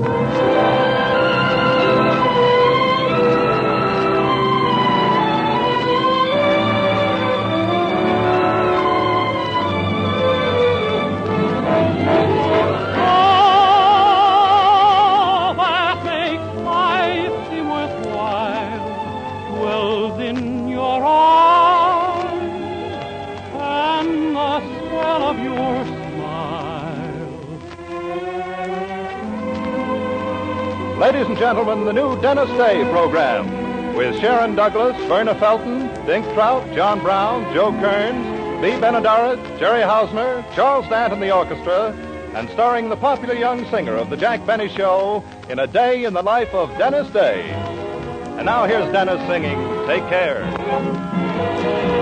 All gentlemen, the new Dennis Day program with Sharon Douglas, Verna Felton, Dink Trout, John Brown, Joe Kearns, Bea Benaderet, Jerry Hausner, Charles Dant and the orchestra, and starring the popular young singer of the Jack Benny Show in a day in the life of Dennis Day. And now here's Dennis singing Take Care.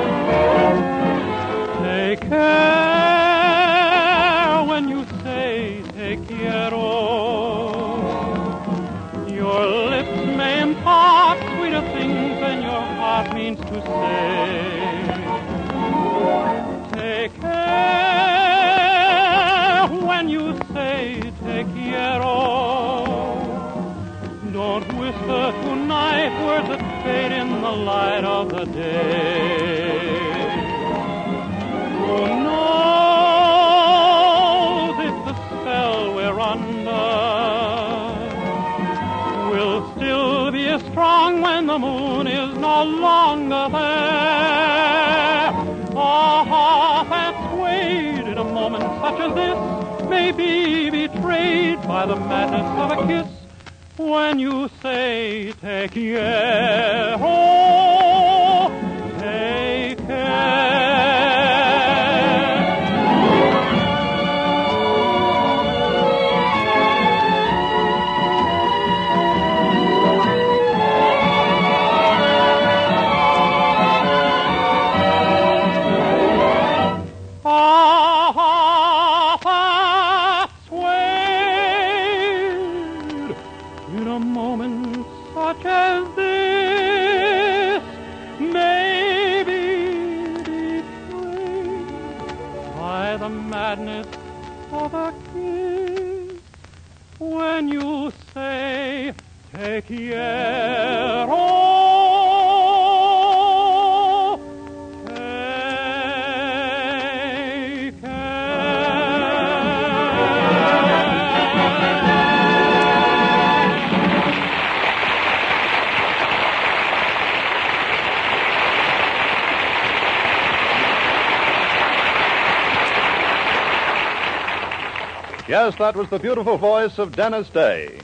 Yes, that was the beautiful voice of Dennis Day.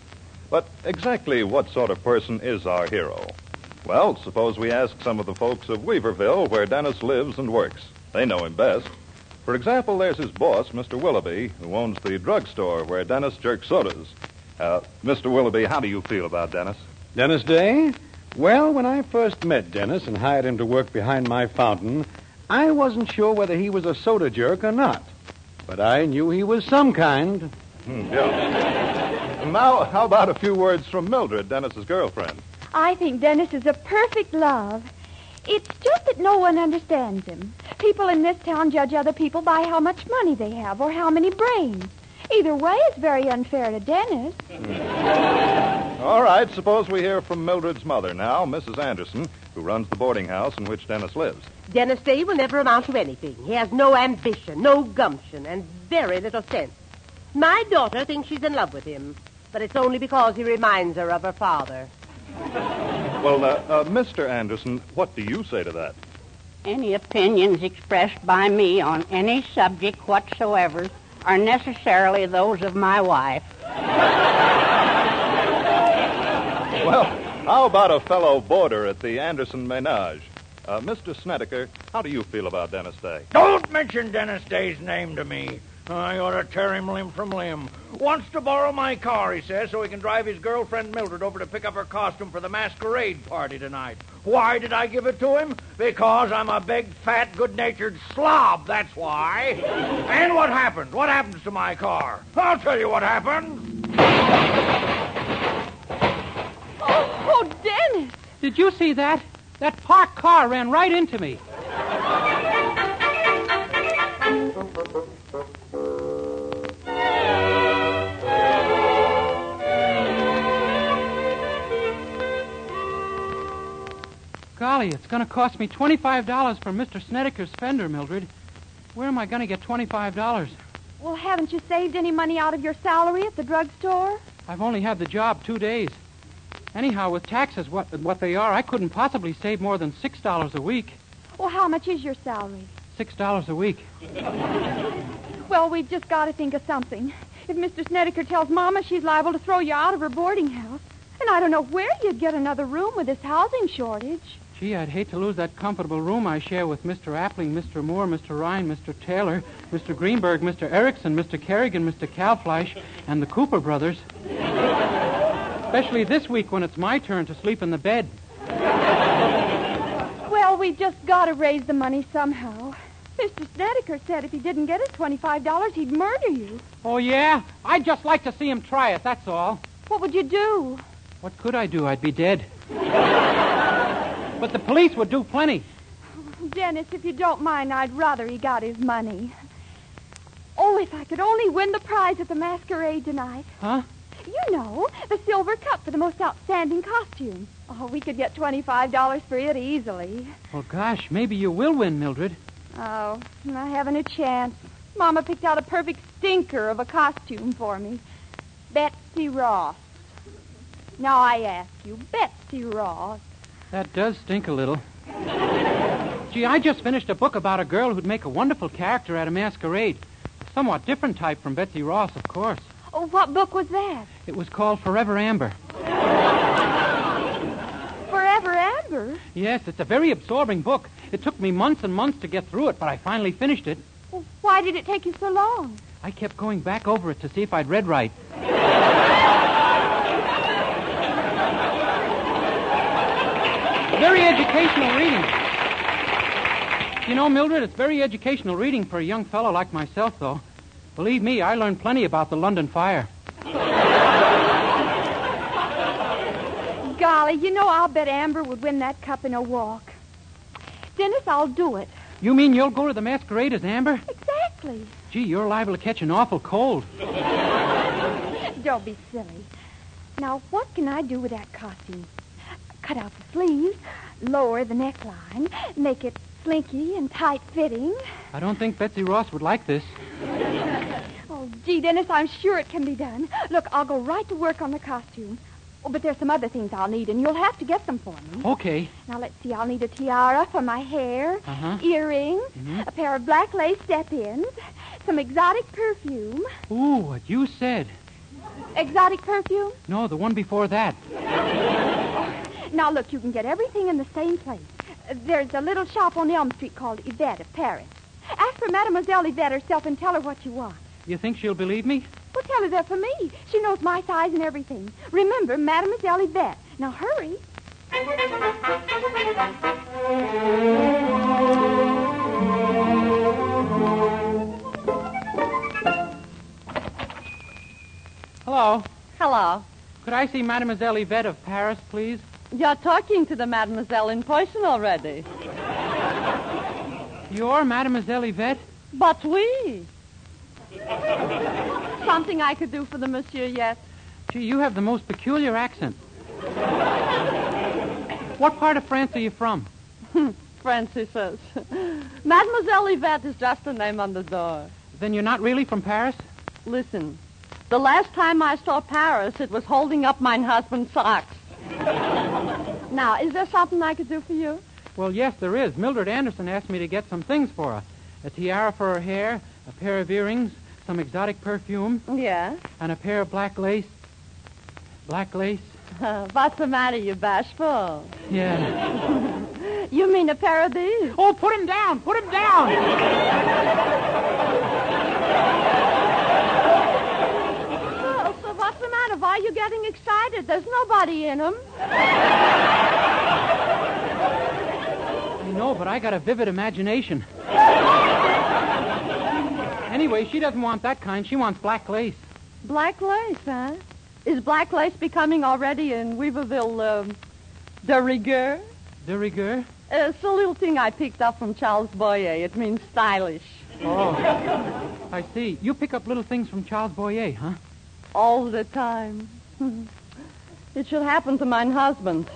But exactly what sort of person is our hero? Well, suppose we ask some of the folks of Weaverville where Dennis lives and works. They know him best. For example, there's his boss, Mr. Willoughby, who owns the drugstore where Dennis jerks sodas. Uh, Mr. Willoughby, how do you feel about Dennis? Dennis Day? Well, when I first met Dennis and hired him to work behind my fountain, I wasn't sure whether he was a soda jerk or not. But I knew he was some kind. Hmm, yeah. Now, how about a few words from Mildred, Dennis's girlfriend? I think Dennis is a perfect love. It's just that no one understands him. People in this town judge other people by how much money they have or how many brains. Either way it's very unfair to Dennis. All right, suppose we hear from Mildred's mother now, Mrs. Anderson, who runs the boarding house in which Dennis lives. Dennis Day will never amount to anything. He has no ambition, no gumption, and very little sense. My daughter thinks she's in love with him, but it's only because he reminds her of her father. Well, uh, uh, Mr. Anderson, what do you say to that? Any opinions expressed by me on any subject whatsoever are necessarily those of my wife. Well, how about a fellow boarder at the Anderson Menage? Uh, Mr. Snedeker, how do you feel about Dennis Day? Don't mention Dennis Day's name to me. I ought to tear him limb from limb. Wants to borrow my car, he says, so he can drive his girlfriend Mildred over to pick up her costume for the masquerade party tonight. Why did I give it to him? Because I'm a big, fat, good-natured slob, that's why. and what happened? What happens to my car? I'll tell you what happened. Oh, oh, Dennis! Did you see that? That parked car ran right into me. Golly, it's going to cost me $25 for Mr. Snedeker's fender, Mildred. Where am I going to get $25? Well, haven't you saved any money out of your salary at the drugstore? I've only had the job two days. Anyhow, with taxes what what they are, I couldn't possibly save more than six dollars a week. Well, how much is your salary? Six dollars a week. Well, we've just got to think of something. If Mr. Snedeker tells Mama she's liable to throw you out of her boarding house, and I don't know where you'd get another room with this housing shortage. Gee, I'd hate to lose that comfortable room I share with Mr. Appling, Mr. Moore, Mr. Ryan, Mr. Taylor, Mr. Greenberg, Mr. Erickson, Mr. Kerrigan, Mr. Calfleisch, and the Cooper brothers. Especially this week when it's my turn to sleep in the bed. Well, we've just got to raise the money somehow. Mr. Snedeker said if he didn't get his $25, he'd murder you. Oh, yeah? I'd just like to see him try it, that's all. What would you do? What could I do? I'd be dead. But the police would do plenty. Dennis, if you don't mind, I'd rather he got his money. Oh, if I could only win the prize at the masquerade tonight. Huh? You know, the silver cup for the most outstanding costume. Oh, we could get $25 for it easily. Well, gosh, maybe you will win, Mildred. Oh, I haven't a chance. Mama picked out a perfect stinker of a costume for me. Betsy Ross. Now I ask you, Betsy Ross. That does stink a little. Gee, I just finished a book about a girl who'd make a wonderful character at a masquerade. A somewhat different type from Betsy Ross, of course. Oh, what book was that? It was called Forever Amber. Forever Amber? Yes, it's a very absorbing book. It took me months and months to get through it, but I finally finished it. Well, why did it take you so long? I kept going back over it to see if I'd read right. Very educational reading. You know, Mildred, it's very educational reading for a young fellow like myself, though. Believe me, I learned plenty about the London fire. Golly, you know, I'll bet Amber would win that cup in a walk. Dennis, I'll do it. You mean you'll go to the masquerade as Amber? Exactly. Gee, you're liable to catch an awful cold. Don't be silly. Now, what can I do with that costume? Cut out the sleeves, lower the neckline, make it slinky and tight-fitting. I don't think Betsy Ross would like this. Oh, gee, Dennis, I'm sure it can be done. Look, I'll go right to work on the costume. Oh, but there's some other things I'll need, and you'll have to get them for me. Okay. Now, let's see. I'll need a tiara for my hair, Uh-huh. earrings, a pair of black lace step-ins, some exotic perfume. Ooh, what you said. Exotic perfume? No, the one before that. Now, look, you can get everything in the same place. There's a little shop on Elm Street called Yvette of Paris. Ask for Mademoiselle Yvette herself and tell her what you want. You think she'll believe me? Well, tell her that for me. She knows my size and everything. Remember, Mademoiselle Yvette. Now, hurry. Hello. Hello. Could I see Mademoiselle Yvette of Paris, please? You're talking to the mademoiselle in person already. You're Mademoiselle Yvette? But we. Something I could do for the monsieur yet? Gee, you have the most peculiar accent. what part of France are you from? Hmm, Francie says. Mademoiselle Yvette is just a name on the door. Then you're not really from Paris? Listen, the last time I saw Paris, it was holding up my husband's socks. now, is there something I could do for you? Well, yes, there is. Mildred Anderson asked me to get some things for her. A tiara for her hair, a pair of earrings, some exotic perfume, Yeah? and a pair of black lace. Black lace? What's the matter, you bashful? Yeah. You mean a pair of these? Oh, put him down! Put him down! Oh, so Why are you getting excited? There's nobody in them. I know, but I got a vivid imagination. anyway, she doesn't want that kind. She wants black lace. Black lace, huh? Is black lace becoming already in Weaverville um, de rigueur? De rigueur? Uh, it's a little thing I picked up from Charles Boyer. It means stylish. Oh. I see. You pick up little things from Charles Boyer, huh? All the time. it should happen to mine husband.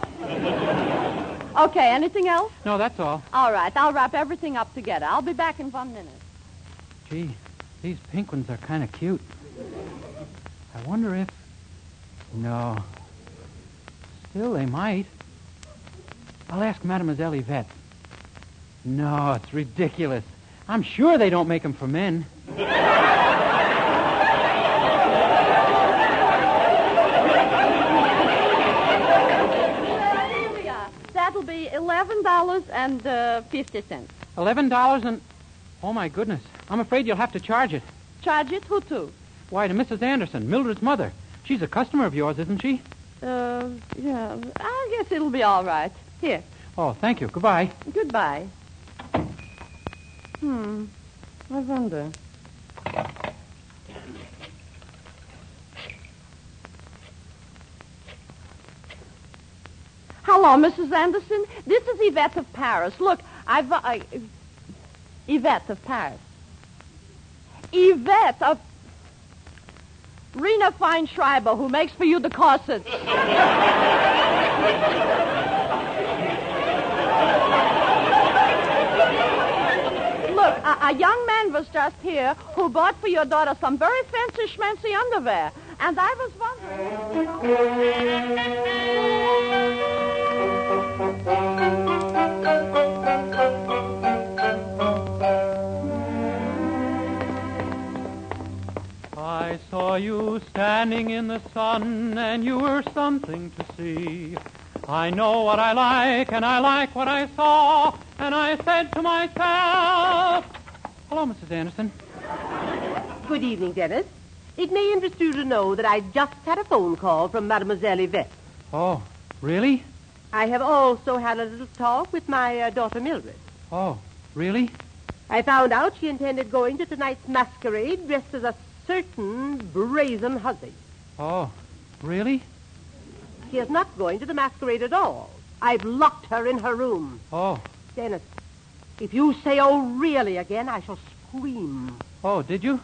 Okay, anything else? No, that's all. All right, I'll wrap everything up together. I'll be back in one minute. Gee, these pink ones are kind of cute. I wonder if. No. Still, they might. I'll ask Mademoiselle Yvette. No, it's ridiculous. I'm sure they don't make them for men. Here we are. That'll be eleven dollars and uh, fifty cents. Eleven dollars and. Oh, my goodness. I'm afraid you'll have to charge it. Charge it? Who to? Why, to Mrs. Anderson, Mildred's mother. She's a customer of yours, isn't she? Uh, yeah. I guess it'll be all right. Here. Oh, thank you. Goodbye. Goodbye. Hmm. I wonder. Hello, Mrs. Anderson. This is Yvette of Paris. Look, I've. Uh, Yvette of Paris. Yvette of. Rena Feinschreiber, who makes for you the corsets. Look, a, a young man was just here who bought for your daughter some very fancy schmancy underwear. And I was wondering. Standing in the sun, and you were something to see. I know what I like, and I like what I saw, and I said to myself, Hello, Mrs. Anderson. Good evening, Dennis. It may interest you to know that I just had a phone call from Mademoiselle Yvette. Oh, really? I have also had a little talk with my uh, daughter Mildred. Oh, really? I found out she intended going to tonight's masquerade dressed as a certain brazen hussy. Oh, really? She is not going to the masquerade at all. I've locked her in her room. Oh, Dennis, if you say, oh, really again, I shall scream. oh, did you?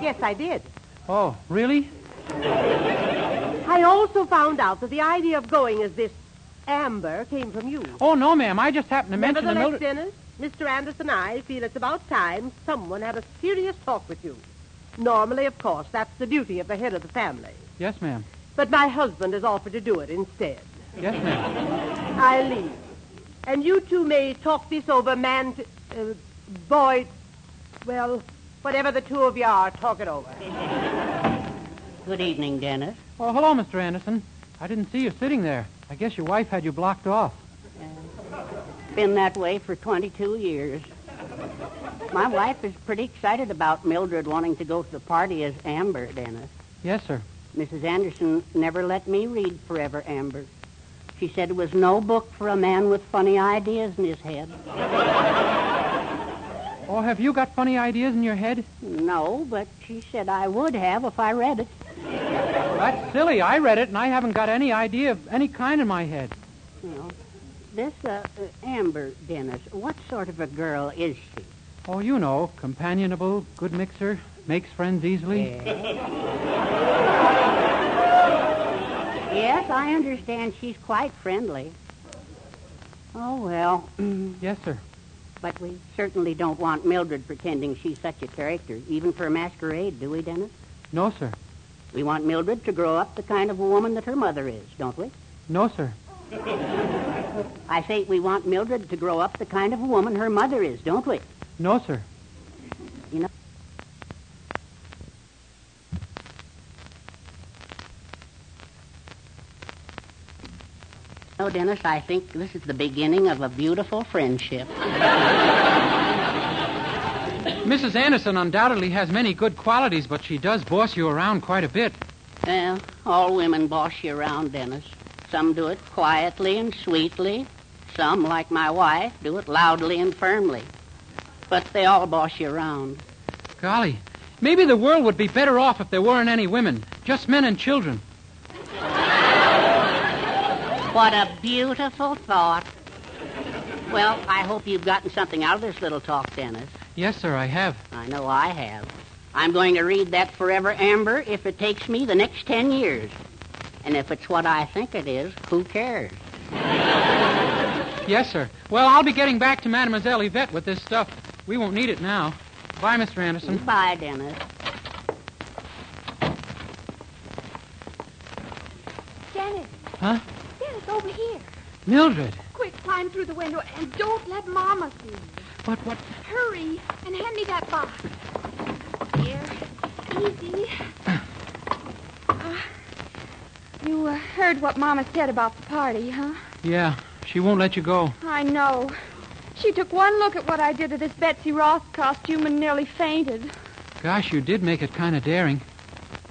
Yes, I did. Oh, really? I also found out that the idea of going as this Amber came from you. Oh, no, ma'am. I just happened to mention the Nevertheless, Mildred. Dennis, Mr. Anderson and I feel it's about time someone had a serious talk with you. Normally, of course, that's the duty of the head of the family. Yes, ma'am. But my husband has offered to do it instead. Yes, ma'am. I'll leave. And you two may talk this over, man to... Uh, boy... Well, whatever the two of you are, talk it over. Good evening, Dennis. Oh, hello, Mr. Anderson. I didn't see you sitting there. I guess your wife had you blocked off. Been that way for 22 years. My wife is pretty excited about Mildred wanting to go to the party as Amber, Dennis. Yes, sir. Mrs. Anderson never let me read Forever Amber. She said it was no book for a man with funny ideas in his head. Oh, have you got funny ideas in your head? No, but she said I would have if I read it. That's silly. I read it, and I haven't got any idea of any kind in my head. Know, this uh, uh, Amber, Dennis, what sort of a girl is she? Oh, you know, companionable, good mixer, makes friends easily. Yes, I understand she's quite friendly. Oh, well. Yes, sir. But we certainly don't want Mildred pretending she's such a character, even for a masquerade, do we, Dennis? No, sir. We want Mildred to grow up the kind of a woman that her mother is, don't we? No, sir. I say we want Mildred to grow up the kind of a woman her mother is, don't we? No, sir. You know. Oh, Dennis, I think this is the beginning of a beautiful friendship. Mrs. Anderson undoubtedly has many good qualities, but she does boss you around quite a bit. Well, all women boss you around, Dennis. Some do it quietly and sweetly. Some, like my wife, do it loudly and firmly. But they all boss you around. Golly, maybe the world would be better off if there weren't any women, just men and children. What a beautiful thought. Well, I hope you've gotten something out of this little talk, Dennis. Yes, sir, I have. I know I have. I'm going to read that Forever Amber if it takes me the next ten years. And if it's what I think it is, who cares? Yes, sir. Well, I'll be getting back to Mademoiselle Yvette with this stuff. We won't need it now. Bye, Mr. Anderson. Bye, Dennis. Dennis. Huh? Dennis, over here. Mildred. Quick, climb through the window and don't let Mama see you. What, what? Hurry and hand me that box. Here. Easy. Uh, you uh, heard what Mama said about the party, huh? Yeah, she won't let you go. I know. She took one look at what I did to this Betsy Ross costume and nearly fainted. Gosh, you did make it kind of daring.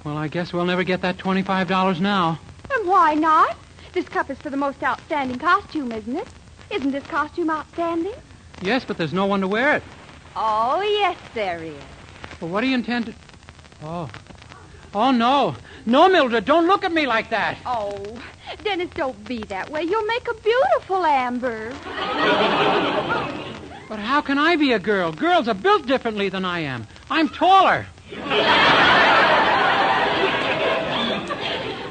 Well, I guess we'll never get that $25 now. And why not? This cup is for the most outstanding costume, isn't it? Isn't this costume outstanding? Yes, but there's no one to wear it. Oh, yes, there is. Well, what do you intend to... Oh. Oh, no. No, Mildred, don't look at me like that. Oh, Dennis, don't be that way. You'll make a beautiful Amber. But how can I be a girl? Girls are built differently than I am. I'm taller.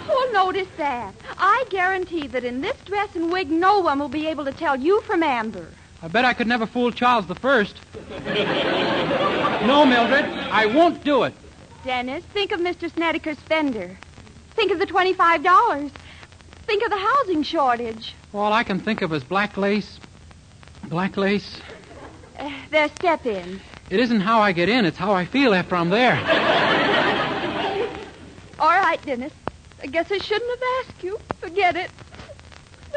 Who'll notice that? I guarantee that in this dress and wig, no one will be able to tell you from Amber. I bet I could never fool Charles the First. no, Mildred, I won't do it. Dennis, think of Mr. Snedeker's fender. Think of the $25. Think of the housing shortage. All I can think of is black lace. Black lace. Uh, there's step in. It isn't how I get in, it's how I feel after I'm there. All right, Dennis. I guess I shouldn't have asked you. Forget it.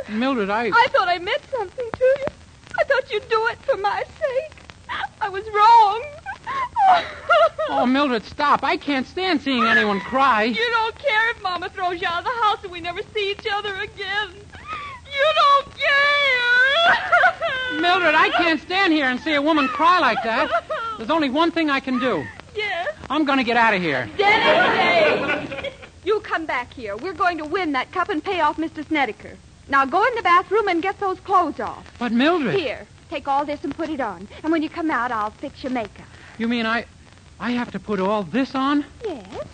Mildred, I. I thought I meant something to you. I thought you'd do it for my sake. I was wrong. Oh, Mildred, stop. I can't stand seeing anyone cry. You don't care if Mama throws you out of the house and we never see each other again. You don't care. Mildred, I can't stand here and see a woman cry like that. There's only one thing I can do. Yes. I'm going to get out of here. Dennis. You come back here. We're going to win that cup and pay off Mr. Snedeker. Now go in the bathroom and get those clothes off. But, Mildred. Here, take all this and put it on. And when you come out, I'll fix your makeup. You mean I. I have to put all this on? Yes?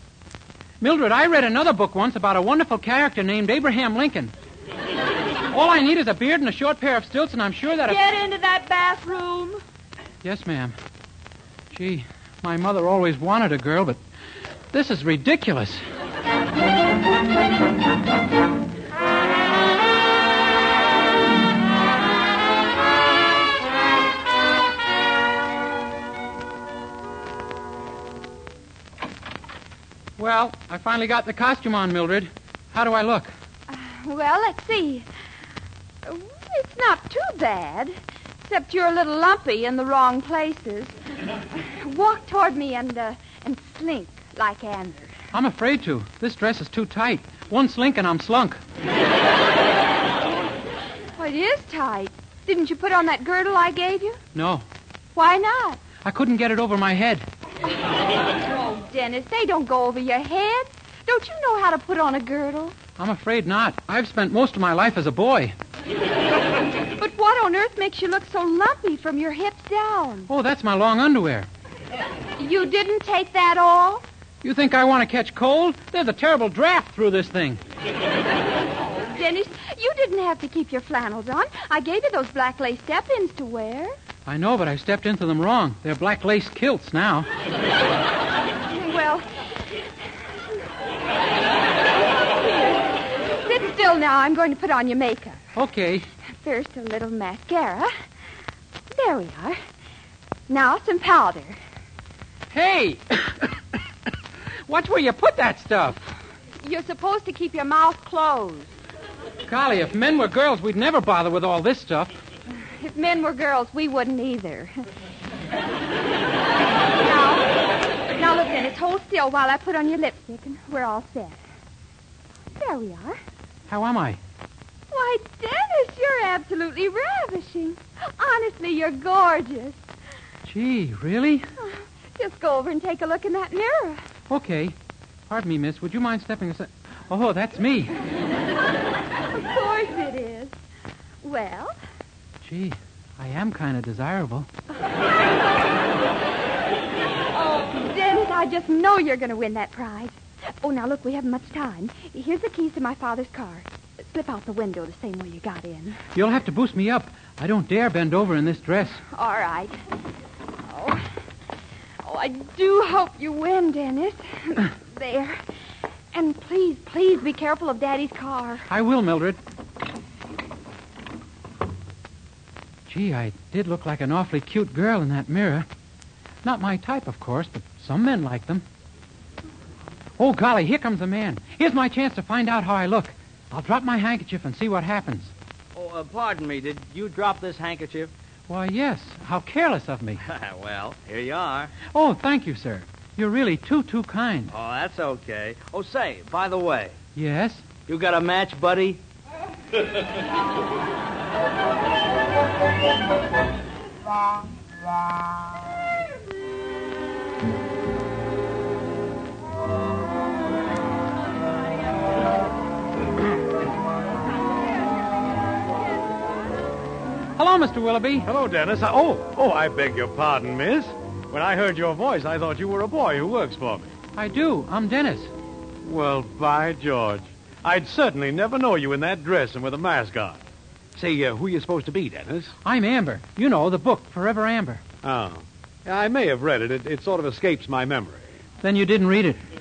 Mildred, I read another book once about a wonderful character named Abraham Lincoln. All I need is a beard and a short pair of stilts, and I'm sure that. Get into that bathroom. Yes, ma'am. Gee, my mother always wanted a girl, but this is ridiculous. Well, I finally got the costume on, Mildred. How do I look? Well, let's see. It's not too bad, except you're a little lumpy in the wrong places. Walk toward me and uh, and slink like Anders. I'm afraid to. This dress is too tight. One slink and I'm slunk. Well, it is tight. Didn't you put on that girdle I gave you? No, Why not? I couldn't get it over my head. Dennis, they don't go over your head. Don't you know how to put on a girdle? I'm afraid not. I've spent most of my life as a boy. But what on earth makes you look so lumpy from your hips down? Oh, that's my long underwear. You didn't take that off? You think I want to catch cold? There's a terrible draft through this thing. Dennis, you didn't have to keep your flannels on. I gave you those black lace step-ins to wear. I know, but I stepped into them wrong. They're black lace kilts now. Well, sit still now. I'm going to put on your makeup. Okay. First, a little mascara. There we are. Now, some powder. Hey! Watch where you put that stuff. You're supposed to keep your mouth closed. Golly, if men were girls, we'd never bother with all this stuff. If men were girls, we wouldn't either. now, now look, Dennis, hold still while I put on your lipstick, and we're all set. There we are. How am I? Why, Dennis, you're absolutely ravishing. Honestly, you're gorgeous. Gee, really? Oh, just go over and take a look in that mirror. Okay. Pardon me, miss. Would you mind stepping aside? Oh, that's me. Of course it is. Well, Gee, I am kind of desirable. I just know you're going to win that prize. Oh, now look, we haven't much time. Here's the keys to my father's car. slip out the window the same way you got in. You'll have to boost me up. I don't dare bend over in this dress. All right. Oh, oh I do hope you win, Dennis. there. And please, please be careful of Daddy's car. I will, Mildred. Gee, I did look like an awfully cute girl in that mirror. Not my type, of course, but some men like them. Oh, golly, here comes a man. Here's my chance to find out how I look. I'll drop my handkerchief and see what happens. Oh, uh, pardon me. Did you drop this handkerchief? Why, yes. How careless of me. well, here you are. Oh, thank you, sir. You're really too, too kind. Oh, that's okay. Oh, say, by the way, Yes? you got a match, buddy? Hello, Mr. Willoughby. Hello, Dennis. I- oh, oh, I beg your pardon, miss. When I heard your voice, I thought you were a boy who works for me. I do. I'm Dennis. Well, by George. I'd certainly never know you in that dress and with a mask on. Say, uh, who you supposed to be, Dennis? I'm Amber. You know, the book, Forever Amber. Oh. I may have read it. It, it sort of escapes my memory. Then you didn't read it.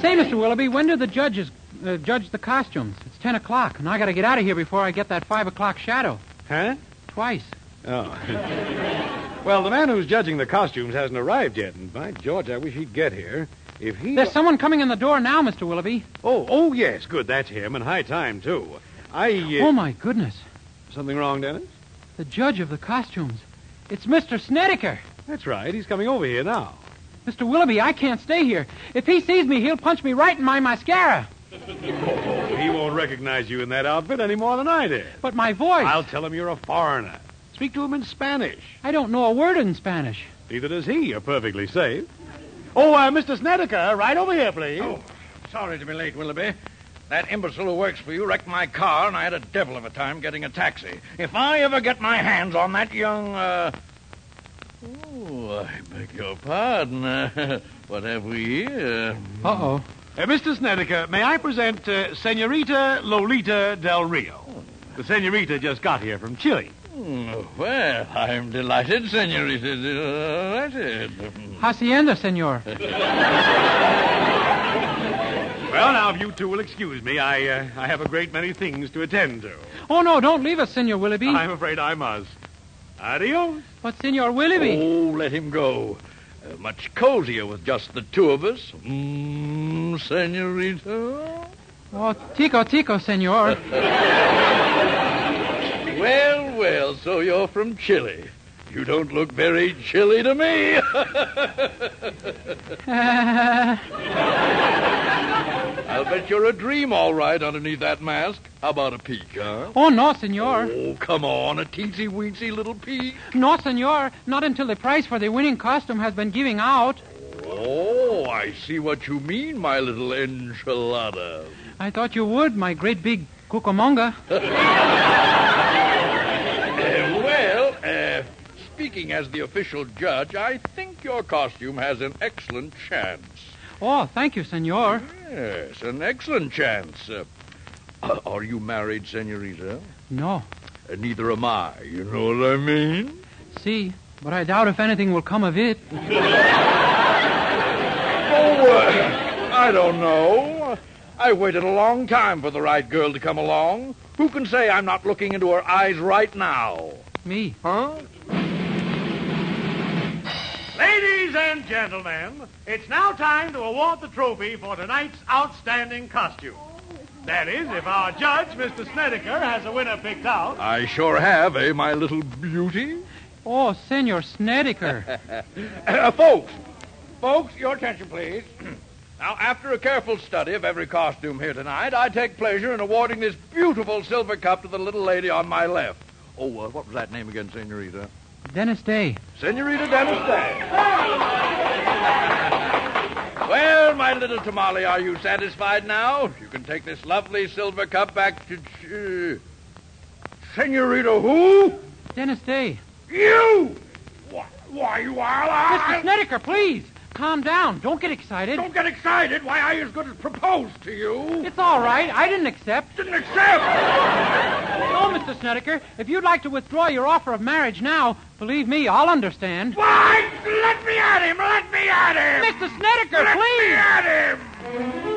Say, Mr. Willoughby, when do the judges uh, judge the costumes? It's 10 o'clock, and I got to get out of here before I get that 5 o'clock shadow. Huh? Twice. Oh. well, the man who's judging the costumes hasn't arrived yet, and by George, I wish he'd get here. If he. There's someone coming in the door now, Mr. Willoughby. Oh, oh, yes, good. That's him, and high time, too. I. Uh... Oh, my goodness. Something wrong, Dennis? The judge of the costumes. It's Mr. Snedeker. That's right. He's coming over here now. Mr. Willoughby, I can't stay here. If he sees me, he'll punch me right in my mascara. Oh, he won't recognize you in that outfit any more than I did. But my voice. I'll tell him you're a foreigner. Speak to him in Spanish. I don't know a word in Spanish. Neither does he. You're perfectly safe. Oh, uh, Mr. Snedeker, right over here, please. Oh, sorry to be late, Willoughby. That imbecile who works for you wrecked my car, and I had a devil of a time getting a taxi. If I ever get my hands on that young, uh... Oh, I beg your pardon. Uh, what have we here? Uh-oh. Uh, Mr. Snedeker, may I present uh, Senorita Lolita Del Rio? The senorita just got here from Chile. Hmm, Well, I'm delighted, senorita. Delighted. Hacienda, senor. Well, now, if you two will excuse me, I uh, I have a great many things to attend to. Oh, no, don't leave us, Senor Willoughby. I'm afraid I must. Adios. But, Senor Willoughby. Oh, let him go. Uh, much cozier with just the two of us. Mmm, senorita. Oh, tico, tico, senor. Well, well, so you're from Chile. You don't look very chilly to me. Uh, I'll bet you're a dream, all right, underneath that mask. How about a peek, huh? oh, no, senor. Oh, come on, a teensy weensy little peek. No, senor. Not until the prize for the winning costume has been giving out. Oh, I see what you mean, my little enchilada. I thought you would, my great big cucamonga. Uh, well, uh, speaking as the official judge, I think your costume has an excellent chance. Oh, thank you, senor. Yes, an excellent chance. Uh, uh, are you married, senorita? No. Uh, neither am I. You know what I mean? See, but I doubt if anything will come of it. Oh, uh, I don't know. I waited a long time for the right girl to come along. Who can say I'm not looking into her eyes right now? Me. Huh? Ladies and gentlemen, it's now time to award the trophy for tonight's outstanding costume. That is, if our judge, Mr. Snedeker, has a winner picked out. I sure have, eh, my little beauty? Oh, Senor Snedeker. Uh, folks, folks, your attention, please. now, after a careful study of every costume here tonight, I take pleasure in awarding this beautiful silver cup to the little lady on my left. Oh, uh, what was that name again, Senorita? Dennis Day. Senorita Dennis Day. Well, my little tamale, are you satisfied now? You can take this lovely silver cup back to. Ch- Senorita who? Dennis Day. You! Why, why you are Mr. Snedeker, please. Calm down. Don't get excited. Don't get excited. Why, I as good as proposed to you. It's all right. I didn't accept. Didn't accept. No, Mr. Snedeker. If you'd like to withdraw your offer of marriage now, believe me, I'll understand. Why? Let me at him. Let me at him. Mr. Snedeker, Let please. Let me at him.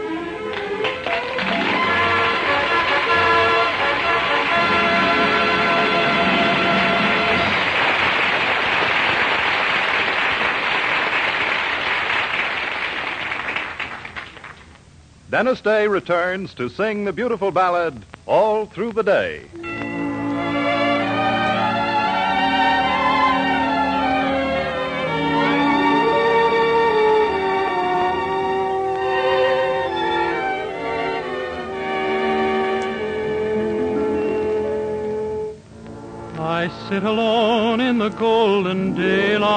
Dennis Day returns to sing the beautiful ballad All Through the Day. I sit alone in the golden daylight,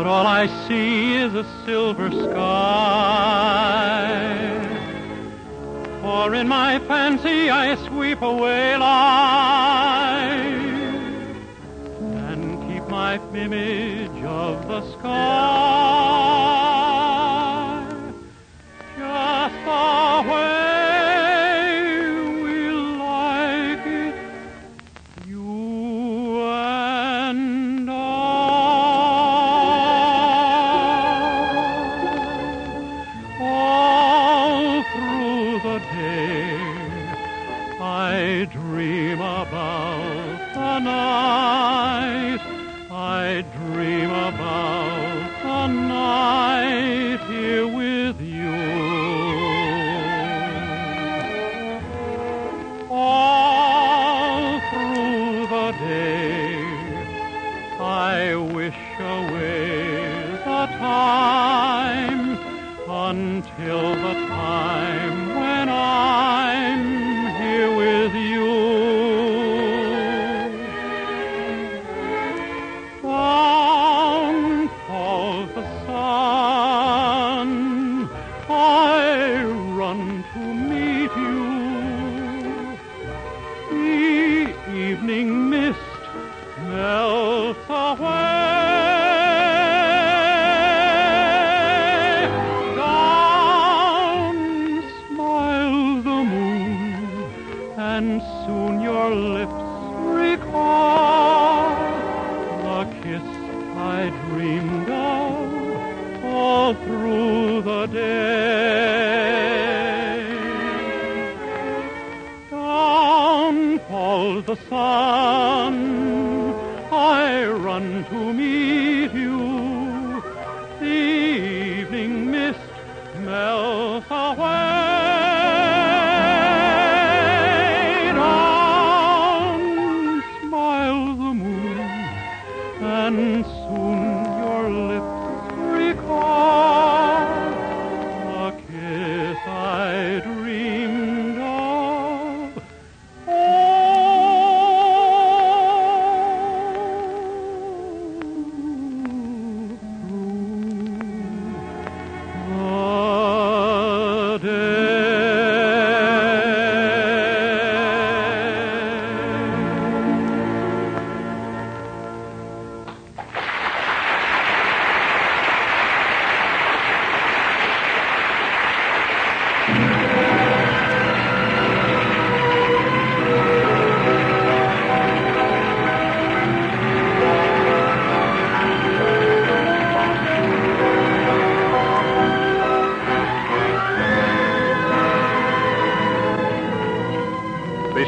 but all I see is a silver sky. For in my fancy I sweep away life and keep my image of the sky until the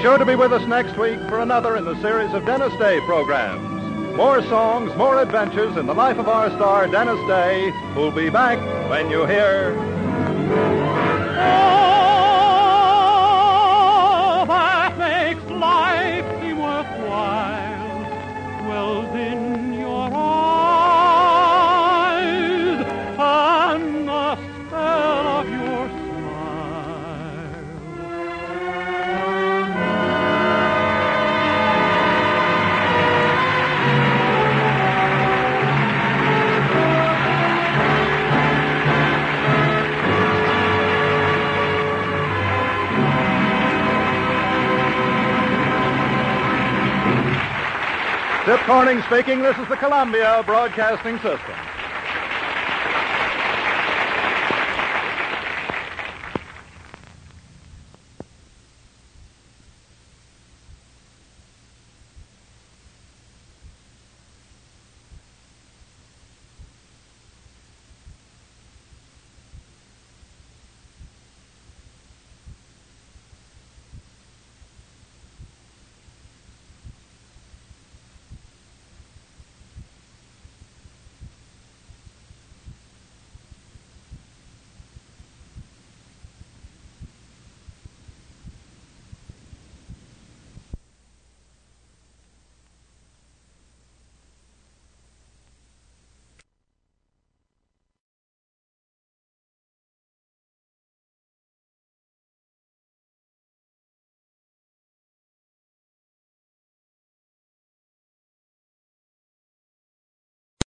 sure to be with us next week for another in the series of Dennis Day programs. More songs, more adventures in the life of our star, Dennis Day, who'll be back when you hear. Corning speaking. This is the Columbia Broadcasting System.